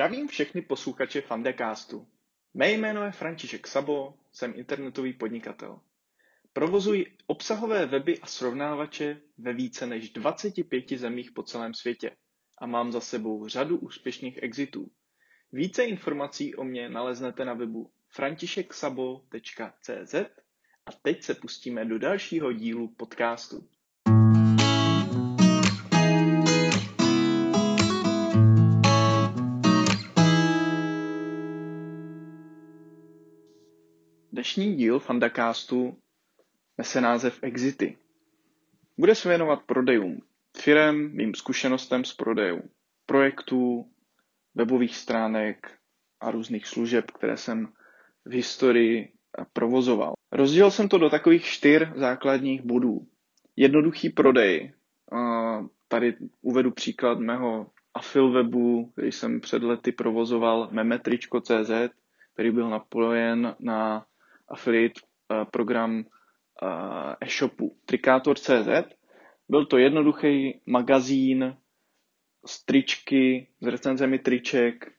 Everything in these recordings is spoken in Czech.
Zdravím všechny posluchače Fandecastu. Mé jméno je František Sabo, jsem internetový podnikatel. Provozuji obsahové weby a srovnávače ve více než 25 zemích po celém světě a mám za sebou řadu úspěšných exitů. Více informací o mě naleznete na webu františeksabo.cz a teď se pustíme do dalšího dílu podcastu. Dnešní díl Fandacastu nese název Exity. Bude se věnovat prodejům firem, mým zkušenostem s prodejem projektů, webových stránek a různých služeb, které jsem v historii provozoval. Rozdělil jsem to do takových čtyř základních bodů. Jednoduchý prodej. Tady uvedu příklad mého afil webu, který jsem před lety provozoval, memetričko.cz, který byl napojen na affiliate eh, program eh, e-shopu Trikátor.cz. Byl to jednoduchý magazín s tričky, s recenzemi triček,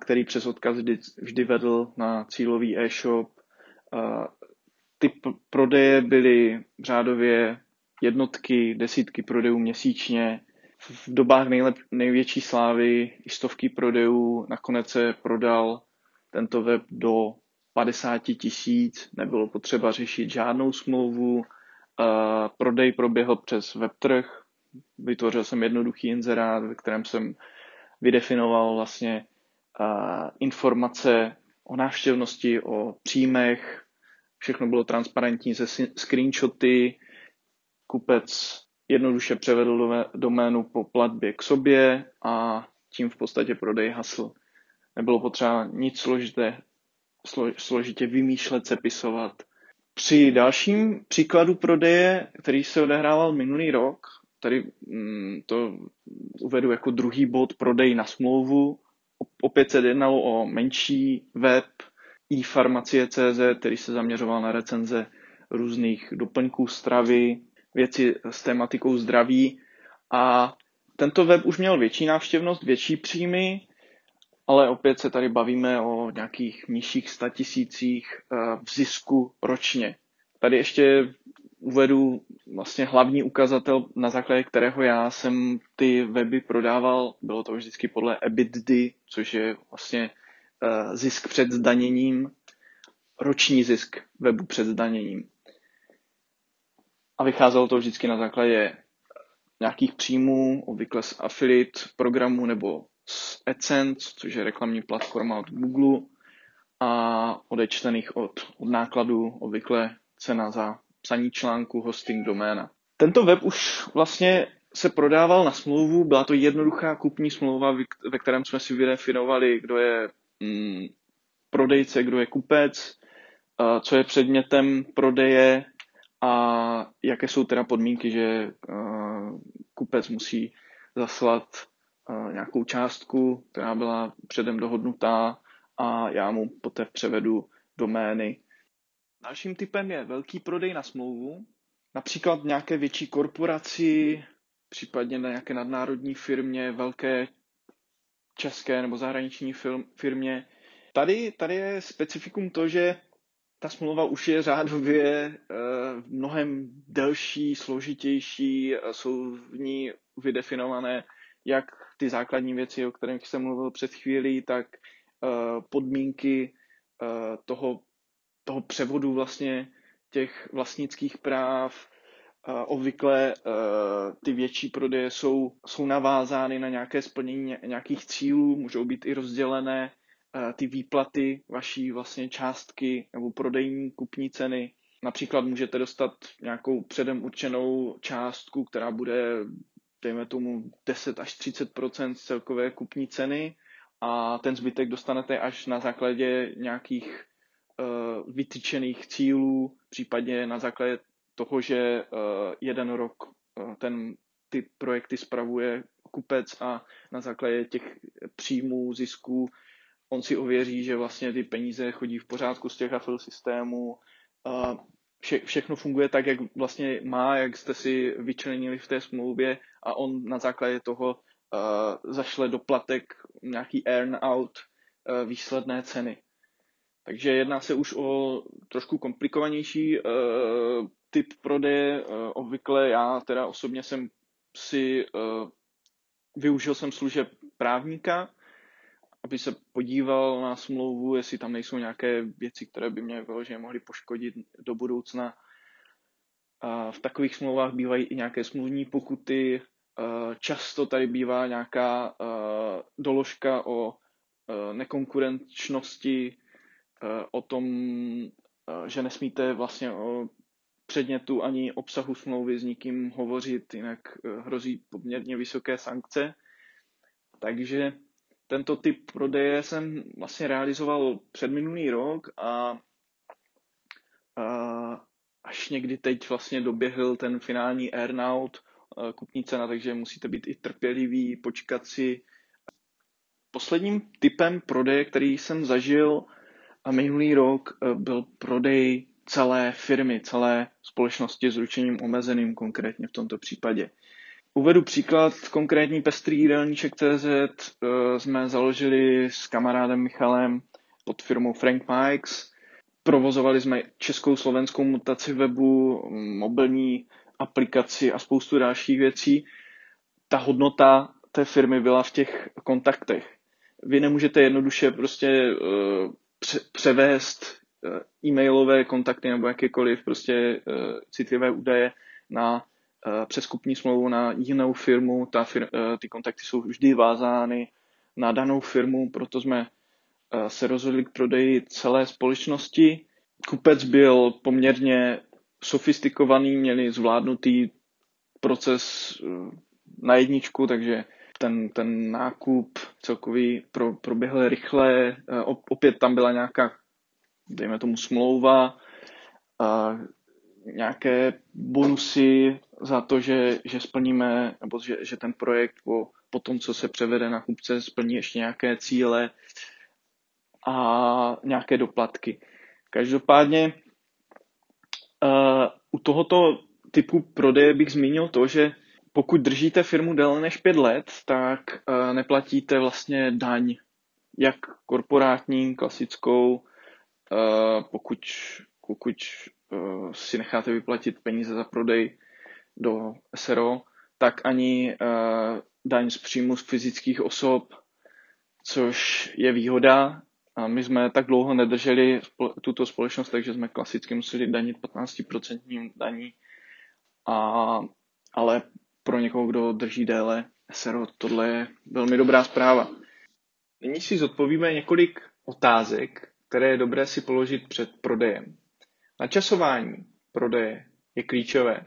který přes odkaz vždy, vždy vedl na cílový e-shop. Ty prodeje byly řádově jednotky, desítky prodejů měsíčně. V dobách nejlep, největší slávy i stovky prodejů nakonec se prodal tento web do 50 tisíc, nebylo potřeba řešit žádnou smlouvu, prodej proběhl přes webtrh, vytvořil jsem jednoduchý inzerát, ve kterém jsem vydefinoval vlastně informace o návštěvnosti, o příjmech, všechno bylo transparentní ze screenshoty, kupec jednoduše převedl doménu po platbě k sobě a tím v podstatě prodej hasl. Nebylo potřeba nic složité, složitě vymýšlet, sepisovat. Při dalším příkladu prodeje, který se odehrával minulý rok, tady mm, to uvedu jako druhý bod prodej na smlouvu. Opět se jednalo o menší web e-farmacie.cz, který se zaměřoval na recenze různých doplňků stravy, věci s tématikou zdraví. A tento web už měl větší návštěvnost, větší příjmy, ale opět se tady bavíme o nějakých nižších statisících eh, v zisku ročně. Tady ještě uvedu vlastně hlavní ukazatel, na základě kterého já jsem ty weby prodával. Bylo to vždycky podle EBITDA, což je vlastně eh, zisk před zdaněním, roční zisk webu před zdaněním. A vycházelo to vždycky na základě nějakých příjmů, obvykle z affiliate programu nebo AdSense, což je reklamní platforma od Google a odečtených od, od nákladů, obvykle cena za psaní článku, hosting doména. Tento web už vlastně se prodával na smlouvu, byla to jednoduchá kupní smlouva, ve kterém jsme si vydefinovali, kdo je mm, prodejce, kdo je kupec, co je předmětem prodeje a jaké jsou teda podmínky, že kupec musí zaslat nějakou částku, která byla předem dohodnutá a já mu poté převedu domény. Dalším typem je velký prodej na smlouvu, například nějaké větší korporaci, případně na nějaké nadnárodní firmě, velké české nebo zahraniční firmě. Tady, tady je specifikum to, že ta smlouva už je řádově e, mnohem delší, složitější, jsou v ní vydefinované jak ty základní věci, o kterých jsem mluvil před chvílí, tak uh, podmínky uh, toho, toho převodu vlastně těch vlastnických práv. Uh, obvykle ty větší prodeje jsou, jsou navázány na nějaké splnění nějakých cílů, můžou být i rozdělené ty výplaty vaší vlastně částky nebo prodejní kupní ceny. Například můžete dostat nějakou předem určenou částku, která bude dejme tomu 10 až 30 z celkové kupní ceny a ten zbytek dostanete až na základě nějakých uh, vytyčených cílů, případně na základě toho, že uh, jeden rok uh, ten ty projekty spravuje kupec a na základě těch příjmů, zisků on si ověří, že vlastně ty peníze chodí v pořádku z těch affil systémů, vše, všechno funguje tak, jak vlastně má, jak jste si vyčlenili v té smlouvě a on na základě toho uh, zašle doplatek nějaký earn out uh, výsledné ceny. Takže jedná se už o trošku komplikovanější uh, typ prodeje. Uh, obvykle já teda osobně jsem si uh, využil jsem služeb právníka, aby se podíval na smlouvu, jestli tam nejsou nějaké věci, které by mě vyloženě mohly poškodit do budoucna. A v takových smlouvách bývají i nějaké smluvní pokuty. Často tady bývá nějaká doložka o nekonkurenčnosti, o tom, že nesmíte vlastně o předmětu ani obsahu smlouvy s nikým hovořit, jinak hrozí poměrně vysoké sankce. Takže tento typ prodeje jsem vlastně realizoval před minulý rok a, a až někdy teď vlastně doběhl ten finální earnout kupní cena, takže musíte být i trpěliví, počkat si. Posledním typem prodeje, který jsem zažil a minulý rok, byl prodej celé firmy, celé společnosti s ručením omezeným konkrétně v tomto případě. Uvedu příklad, konkrétní pestrý jídelníček CZ eh, jsme založili s kamarádem Michalem pod firmou Frank Mikes. Provozovali jsme českou slovenskou mutaci webu, mobilní aplikaci a spoustu dalších věcí. Ta hodnota té firmy byla v těch kontaktech. Vy nemůžete jednoduše prostě uh, převést uh, e-mailové kontakty nebo jakékoliv prostě citlivé údaje na Eh, přeskupní smlouvu na jinou firmu, ta fir, eh, ty kontakty jsou vždy vázány na danou firmu, proto jsme eh, se rozhodli k prodeji celé společnosti. Kupec byl poměrně sofistikovaný, měli zvládnutý proces na jedničku, takže ten, ten nákup celkový pro, proběhl rychle. Opět tam byla nějaká, dejme tomu, smlouva, nějaké bonusy za to, že, že splníme, nebo že, že ten projekt po, po tom, co se převede na kupce, splní ještě nějaké cíle a nějaké doplatky. Každopádně uh, u tohoto typu prodeje bych zmínil to, že pokud držíte firmu déle než pět let, tak uh, neplatíte vlastně daň, jak korporátní, klasickou, uh, pokud, pokud si necháte vyplatit peníze za prodej do SRO, tak ani uh, daň z příjmu z fyzických osob, což je výhoda. A my jsme tak dlouho nedrželi tuto společnost, takže jsme klasicky museli danit 15% daní. A, ale pro někoho, kdo drží déle SRO, tohle je velmi dobrá zpráva. Nyní si zodpovíme několik otázek, které je dobré si položit před prodejem. Načasování prodeje je klíčové.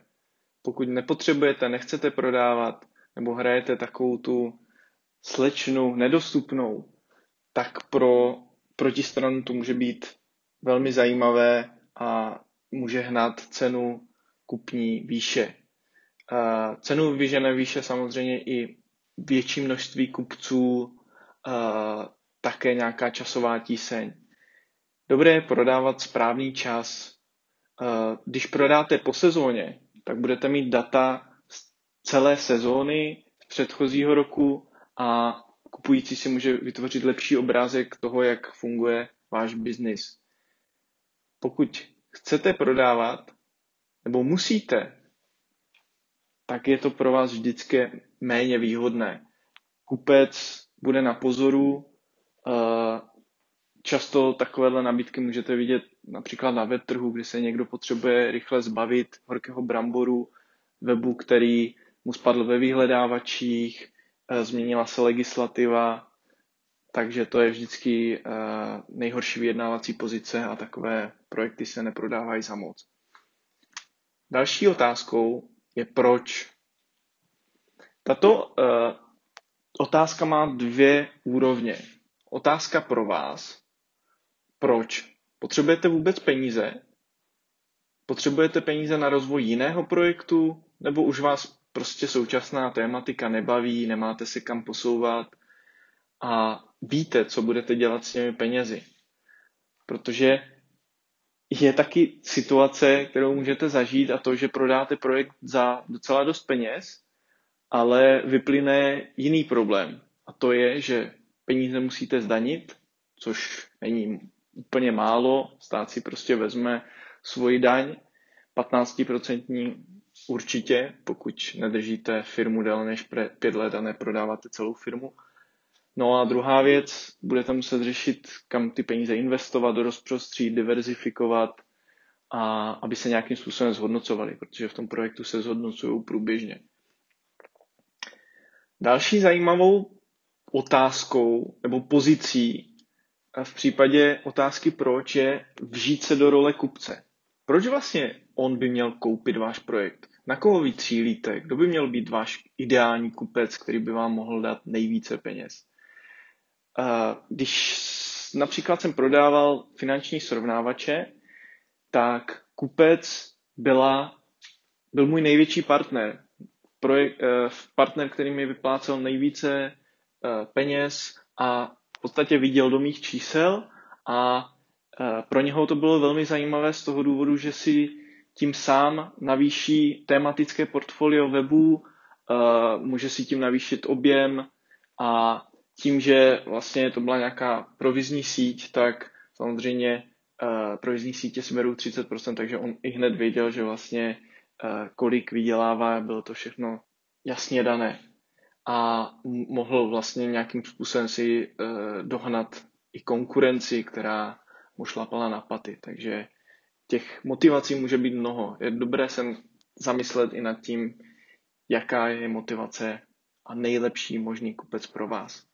Pokud nepotřebujete, nechcete prodávat, nebo hrajete takovou tu slečnu nedostupnou, tak pro protistranu to může být velmi zajímavé a může hnát cenu kupní výše. Cenu vyžené výše samozřejmě i větší množství kupců, také nějaká časová tíseň. Dobré je prodávat správný čas, když prodáte po sezóně, tak budete mít data z celé sezóny z předchozího roku a kupující si může vytvořit lepší obrázek toho, jak funguje váš biznis. Pokud chcete prodávat, nebo musíte, tak je to pro vás vždycky méně výhodné. Kupec bude na pozoru, eh, často takovéhle nabídky můžete vidět například na webtrhu, kdy se někdo potřebuje rychle zbavit horkého bramboru webu, který mu spadl ve vyhledávačích, eh, změnila se legislativa, takže to je vždycky eh, nejhorší vyjednávací pozice a takové projekty se neprodávají za moc. Další otázkou je proč. Tato uh, otázka má dvě úrovně. Otázka pro vás, proč? Potřebujete vůbec peníze? Potřebujete peníze na rozvoj jiného projektu? Nebo už vás prostě současná tématika nebaví, nemáte se kam posouvat a víte, co budete dělat s těmi penězi? Protože je taky situace, kterou můžete zažít a to, že prodáte projekt za docela dost peněz, ale vyplyne jiný problém. A to je, že peníze musíte zdanit, což není úplně málo, stát si prostě vezme svoji daň, 15% určitě, pokud nedržíte firmu déle než pět let a neprodáváte celou firmu. No a druhá věc, budete muset řešit, kam ty peníze investovat, do rozprostří, diverzifikovat, a aby se nějakým způsobem zhodnocovaly, protože v tom projektu se zhodnocují průběžně. Další zajímavou otázkou nebo pozicí v případě otázky proč je vžít se do role kupce. Proč vlastně on by měl koupit váš projekt? Na koho vy cílíte? Kdo by měl být váš ideální kupec, který by vám mohl dát nejvíce peněz? Když například jsem prodával finanční srovnávače, tak kupec byla, byl můj největší partner. Projekt, eh, partner, který mi vyplácel nejvíce eh, peněz a podstatě viděl do mých čísel a eh, pro něho to bylo velmi zajímavé z toho důvodu, že si tím sám navýší tematické portfolio webů, může si tím navýšit objem a tím, že vlastně to byla nějaká provizní síť, tak samozřejmě uh, provizní sítě si berou 30%, takže on i hned věděl, že vlastně kolik vydělává, bylo to všechno jasně dané. A mohl vlastně nějakým způsobem si uh, dohnat i konkurenci, která mu šlapala na paty. Takže těch motivací může být mnoho. Je dobré se zamyslet i nad tím, jaká je motivace a nejlepší možný kupec pro vás.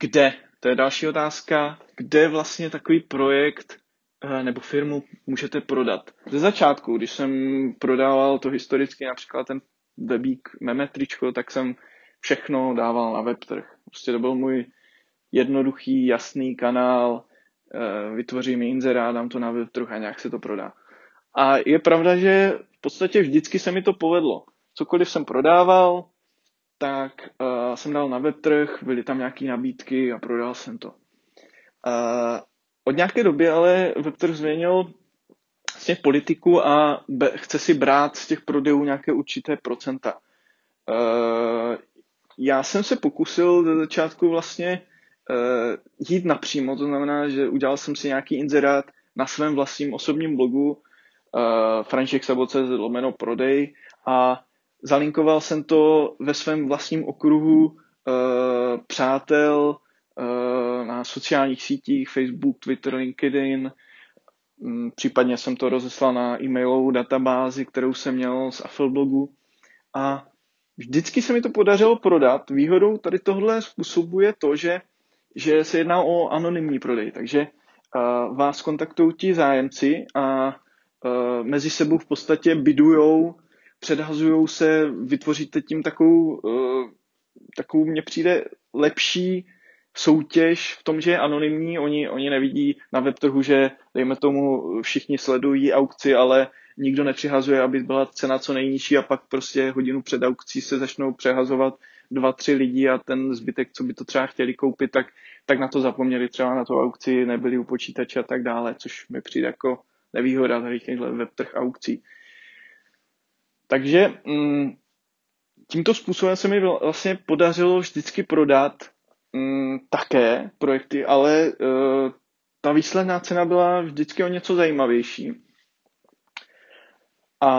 Kde? To je další otázka. Kde vlastně takový projekt Eh, nebo firmu můžete prodat. Ze začátku, když jsem prodával to historicky, například ten webík memetričko, tak jsem všechno dával na webtrh. Prostě to byl můj jednoduchý, jasný kanál, eh, vytvořím inzerát, dám to na webtrh a nějak se to prodá. A je pravda, že v podstatě vždycky se mi to povedlo. Cokoliv jsem prodával, tak uh, jsem dal na webtrh, byly tam nějaké nabídky a prodal jsem to. Uh, od nějaké doby ale Web3 změnil vlastně politiku a be, chce si brát z těch prodejů nějaké určité procenta. Uh, já jsem se pokusil ze začátku vlastně uh, jít napřímo, to znamená, že udělal jsem si nějaký inzerát na svém vlastním osobním blogu uh, František Saboce lomeno prodej a zalinkoval jsem to ve svém vlastním okruhu uh, přátel, Eh, na sociálních sítích, Facebook, Twitter, LinkedIn. Mm, případně jsem to rozeslal na e-mailovou databázi, kterou jsem měl z Affleblogu. A vždycky se mi to podařilo prodat. Výhodou tady tohle způsobuje to, že, že se jedná o anonymní prodej. Takže uh, vás kontaktují ti zájemci a uh, mezi sebou v podstatě bidujou, předhazujou se, vytvoříte tím takovou, uh, takovou mně přijde lepší soutěž v tom, že je anonymní, oni, oni nevidí na webtrhu, že dejme tomu všichni sledují aukci, ale nikdo nepřihazuje, aby byla cena co nejnižší a pak prostě hodinu před aukcí se začnou přehazovat dva, tři lidi a ten zbytek, co by to třeba chtěli koupit, tak, tak na to zapomněli třeba na to aukci, nebyli u počítače a tak dále, což mi přijde jako nevýhoda tady těchto webtrh aukcí. Takže mm, tímto způsobem se mi vlastně podařilo vždycky prodat mm, také projekty, ale uh, ta výsledná cena byla vždycky o něco zajímavější. A,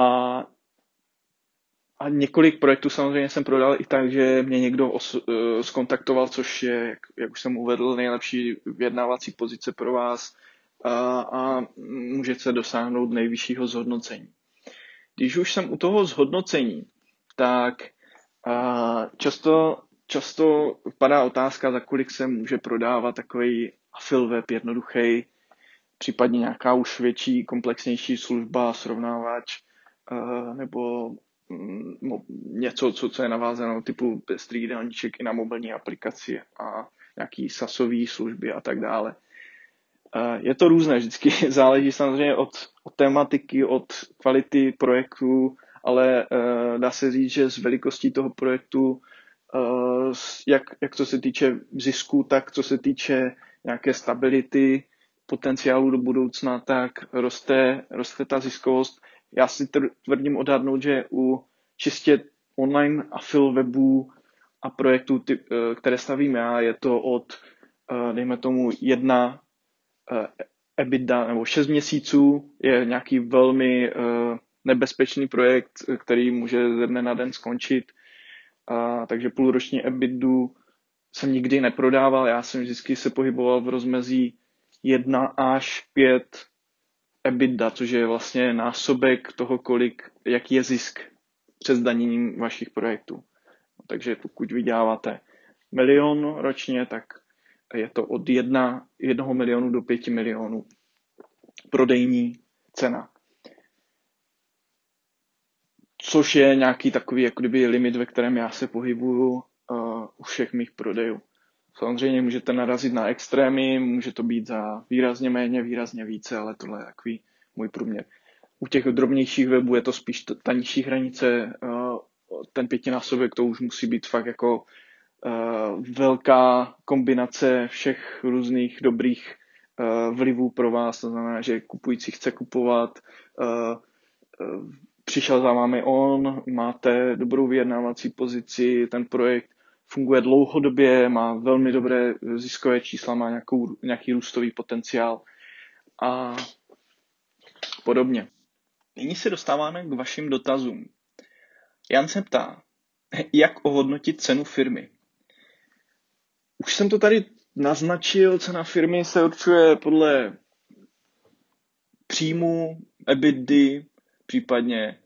a několik projektů samozřejmě jsem prodal i tak, že mě někdo os, uh, skontaktoval, což je, jak, jak už jsem uvedl, nejlepší vyjednávací pozice pro vás a, a můžete dosáhnout nejvyššího zhodnocení. Když už jsem u toho zhodnocení, tak a, často často padá otázka, za kolik se může prodávat takový afil web jednoduchý, případně nějaká už větší, komplexnější služba, srovnávač, nebo mm, něco, co, co je navázáno typu pestrý i na mobilní aplikaci a nějaký sasový služby a tak dále. Je to různé, vždycky záleží samozřejmě od, od tematiky, od kvality projektu, ale eh, dá se říct, že z velikostí toho projektu Eh, jak, jak co se týče zisku, tak co se týče nějaké stability, potenciálu do budoucna, tak roste, roste ta ziskovost. Já si tvrdím odhadnout, že u čistě online afil webů a projektů, eh, které stavím já, je to od uh, dejme tomu jedna uh, EBITDA nebo 6 měsíců je nějaký velmi nebezpečný projekt, který může ze dne na den skončit. Uh, takže půlroční EBITDu jsem nikdy neprodával, já jsem vždycky se pohyboval v rozmezí 1 až 5 EBITDA, což je vlastně násobek toho, kolik, jaký je zisk přes daněním vašich projektů. Takže pokud vyděláváte milion ročně, tak je to od 1, 1 milionu do 5 milionů prodejní cena. Což je nějaký takový jako kdyby limit, ve kterém já se pohybuju uh, u všech mých prodejů. Samozřejmě můžete narazit na extrémy, může to být za výrazně méně, výrazně více, ale tohle je takový můj průměr. U těch drobnějších webů je to spíš ta nižší hranice, ten pětinásobek to už musí být fakt jako velká kombinace všech různých dobrých vlivů pro vás, to znamená, že kupující chce kupovat, přišel za vámi on, máte dobrou vyjednávací pozici, ten projekt funguje dlouhodobě, má velmi dobré ziskové čísla, má nějakou, nějaký růstový potenciál a podobně. Nyní se dostáváme k vašim dotazům. Jan se ptá, jak ohodnotit cenu firmy. Už jsem to tady naznačil, cena firmy se určuje podle příjmu, EBITDA, případně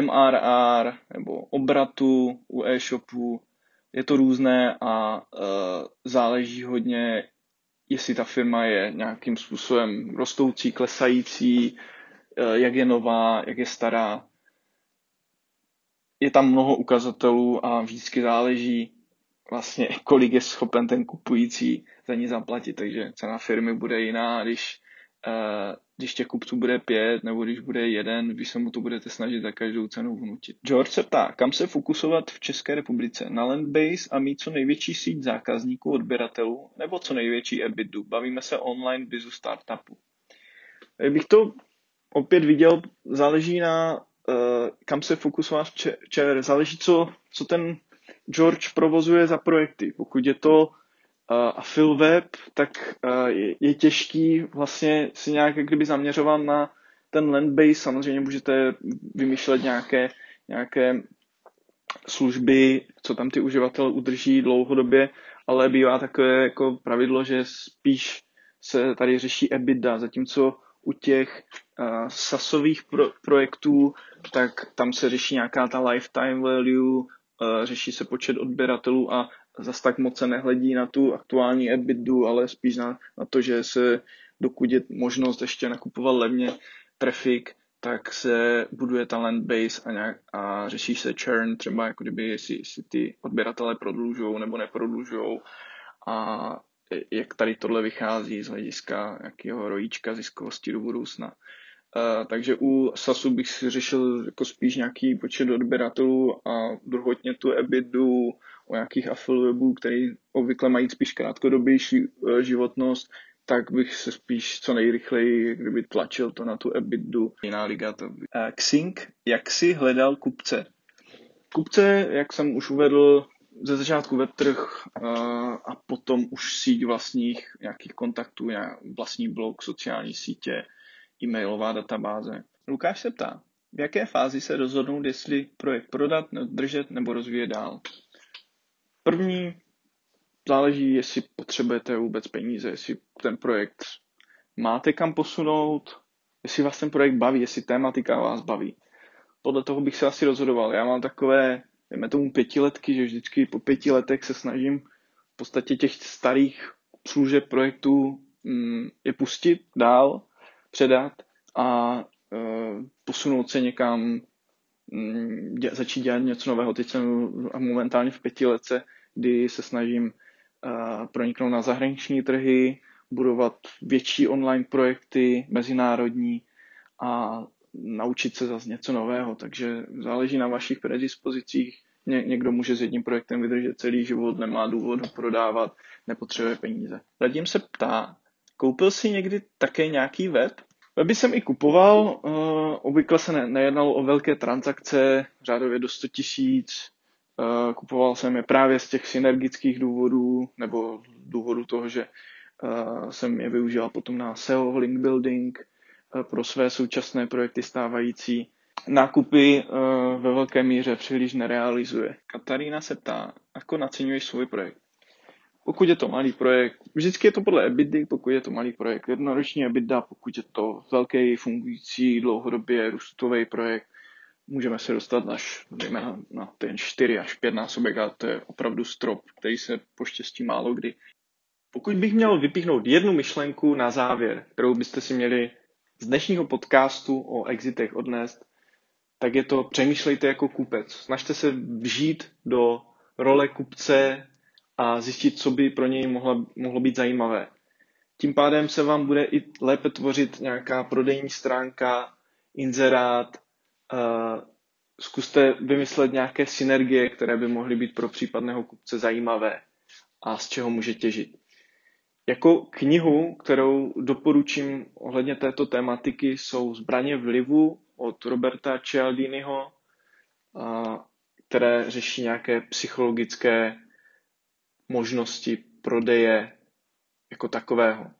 MRR nebo obratu u e-shopu je to různé a uh, záleží hodně, jestli ta firma je nějakým způsobem rostoucí, klesající, uh, jak je nová, jak je stará. Je tam mnoho ukazatelů a vždycky záleží vlastně, kolik je schopen ten kupující za ní zaplatit. Takže cena firmy bude jiná, když uh, když těch kupců bude pět, nebo když bude jeden, vy se mu to budete snažit za každou cenu vnutit. George se ptá, kam se fokusovat v České republice? Na Landbase a mít co největší síť zákazníků, odběratelů, nebo co největší EBITDA? Bavíme se online bizu startupu. Bych to opět viděl, záleží na, uh, kam se fokusovat v ČR, záleží, co, co ten George provozuje za projekty. Pokud je to a web, tak je, je těžký vlastně si nějak kdyby zaměřovat na ten landbase. Samozřejmě můžete vymýšlet nějaké, nějaké služby, co tam ty uživatel udrží dlouhodobě, ale bývá takové jako pravidlo, že spíš se tady řeší EBITDA, zatímco u těch uh, SASových pro, projektů, tak tam se řeší nějaká ta lifetime value, uh, řeší se počet odběratelů a zas tak moc se nehledí na tu aktuální EBITDA, ale spíš na, na to, že se dokud je možnost ještě nakupovat levně traffic, tak se buduje ta land base a, nějak, a řeší se churn, třeba jako kdyby jestli, jestli ty odběratele prodlužou nebo neprodlužou a jak tady tohle vychází z hlediska jakého rojíčka ziskovosti do budoucna. Uh, takže u SASu bych si řešil jako spíš nějaký počet odběratelů a druhotně tu EBITu, o nějakých affiliwebů, který obvykle mají spíš krátkodobější uh, životnost, tak bych se spíš co nejrychleji kdyby tlačil to na tu EBITu. Jiná liga to by. Xing, jak si hledal kupce? Kupce, jak jsem už uvedl, ze začátku webtrh uh, a potom už síť vlastních nějakých kontaktů, vlastní blog, sociální sítě, e-mailová databáze. Lukáš se ptá, v jaké fázi se rozhodnout, jestli projekt prodat, držet nebo rozvíjet dál. První záleží, jestli potřebujete vůbec peníze, jestli ten projekt máte kam posunout, jestli vás ten projekt baví, jestli tématika vás baví. Podle toho bych se asi rozhodoval. Já mám takové, dejme tomu pětiletky, že vždycky po pěti letech se snažím v podstatě těch starých služeb projektů mm, je pustit dál předat a uh, posunout se někam, um, dě, začít dělat něco nového. Teď jsem momentálně v pětiletce, kdy se snažím uh, proniknout na zahraniční trhy, budovat větší online projekty, mezinárodní a naučit se zase něco nového. Takže záleží na vašich predispozicích. Ně, někdo může s jedním projektem vydržet celý život, nemá důvod ho prodávat, nepotřebuje peníze. Radim se ptá, koupil si někdy také nějaký web? Weby jsem i kupoval, uh, obvykle se ne, nejednalo o velké transakce, řádově do 100 tisíc, kupoval jsem je právě z těch synergických důvodů, nebo důvodu toho, že uh, jsem je využil potom na SEO, link building, uh, pro své současné projekty stávající. Nákupy ve velké míře příliš nerealizuje. Katarína se ptá, jako naceňuješ svůj projekt? Pokud je to malý projekt, vždycky je to podle EBITDA, pokud je to malý projekt, jednoroční EBITDA, pokud je to velký, fungující, dlouhodobě růstový projekt, můžeme se dostat až na, na ten 4 až 5 násobek a to je opravdu strop, který se poštěstí málo kdy. Pokud bych měl vypíchnout jednu myšlenku na závěr, kterou byste si měli z dnešního podcastu o exitech odnést, tak je to přemýšlejte jako kupec. Snažte se vžít do role kupce a zjistit, co by pro něj mohlo, mohlo být zajímavé. Tím pádem se vám bude i lépe tvořit nějaká prodejní stránka, inzerát, zkuste vymyslet nějaké synergie, které by mohly být pro případného kupce zajímavé a z čeho může těžit. Jako knihu, kterou doporučím ohledně této tématiky, jsou Zbraně vlivu od Roberta Cialdiniho, které řeší nějaké psychologické možnosti prodeje jako takového.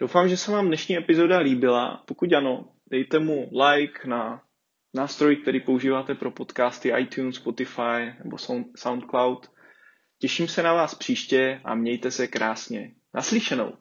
Doufám, že se vám dnešní epizoda líbila. Pokud ano, dejte mu like na nástroj, který používáte pro podcasty iTunes, Spotify nebo SoundCloud. Těším se na vás příště a mějte se krásně. Naslyšenou.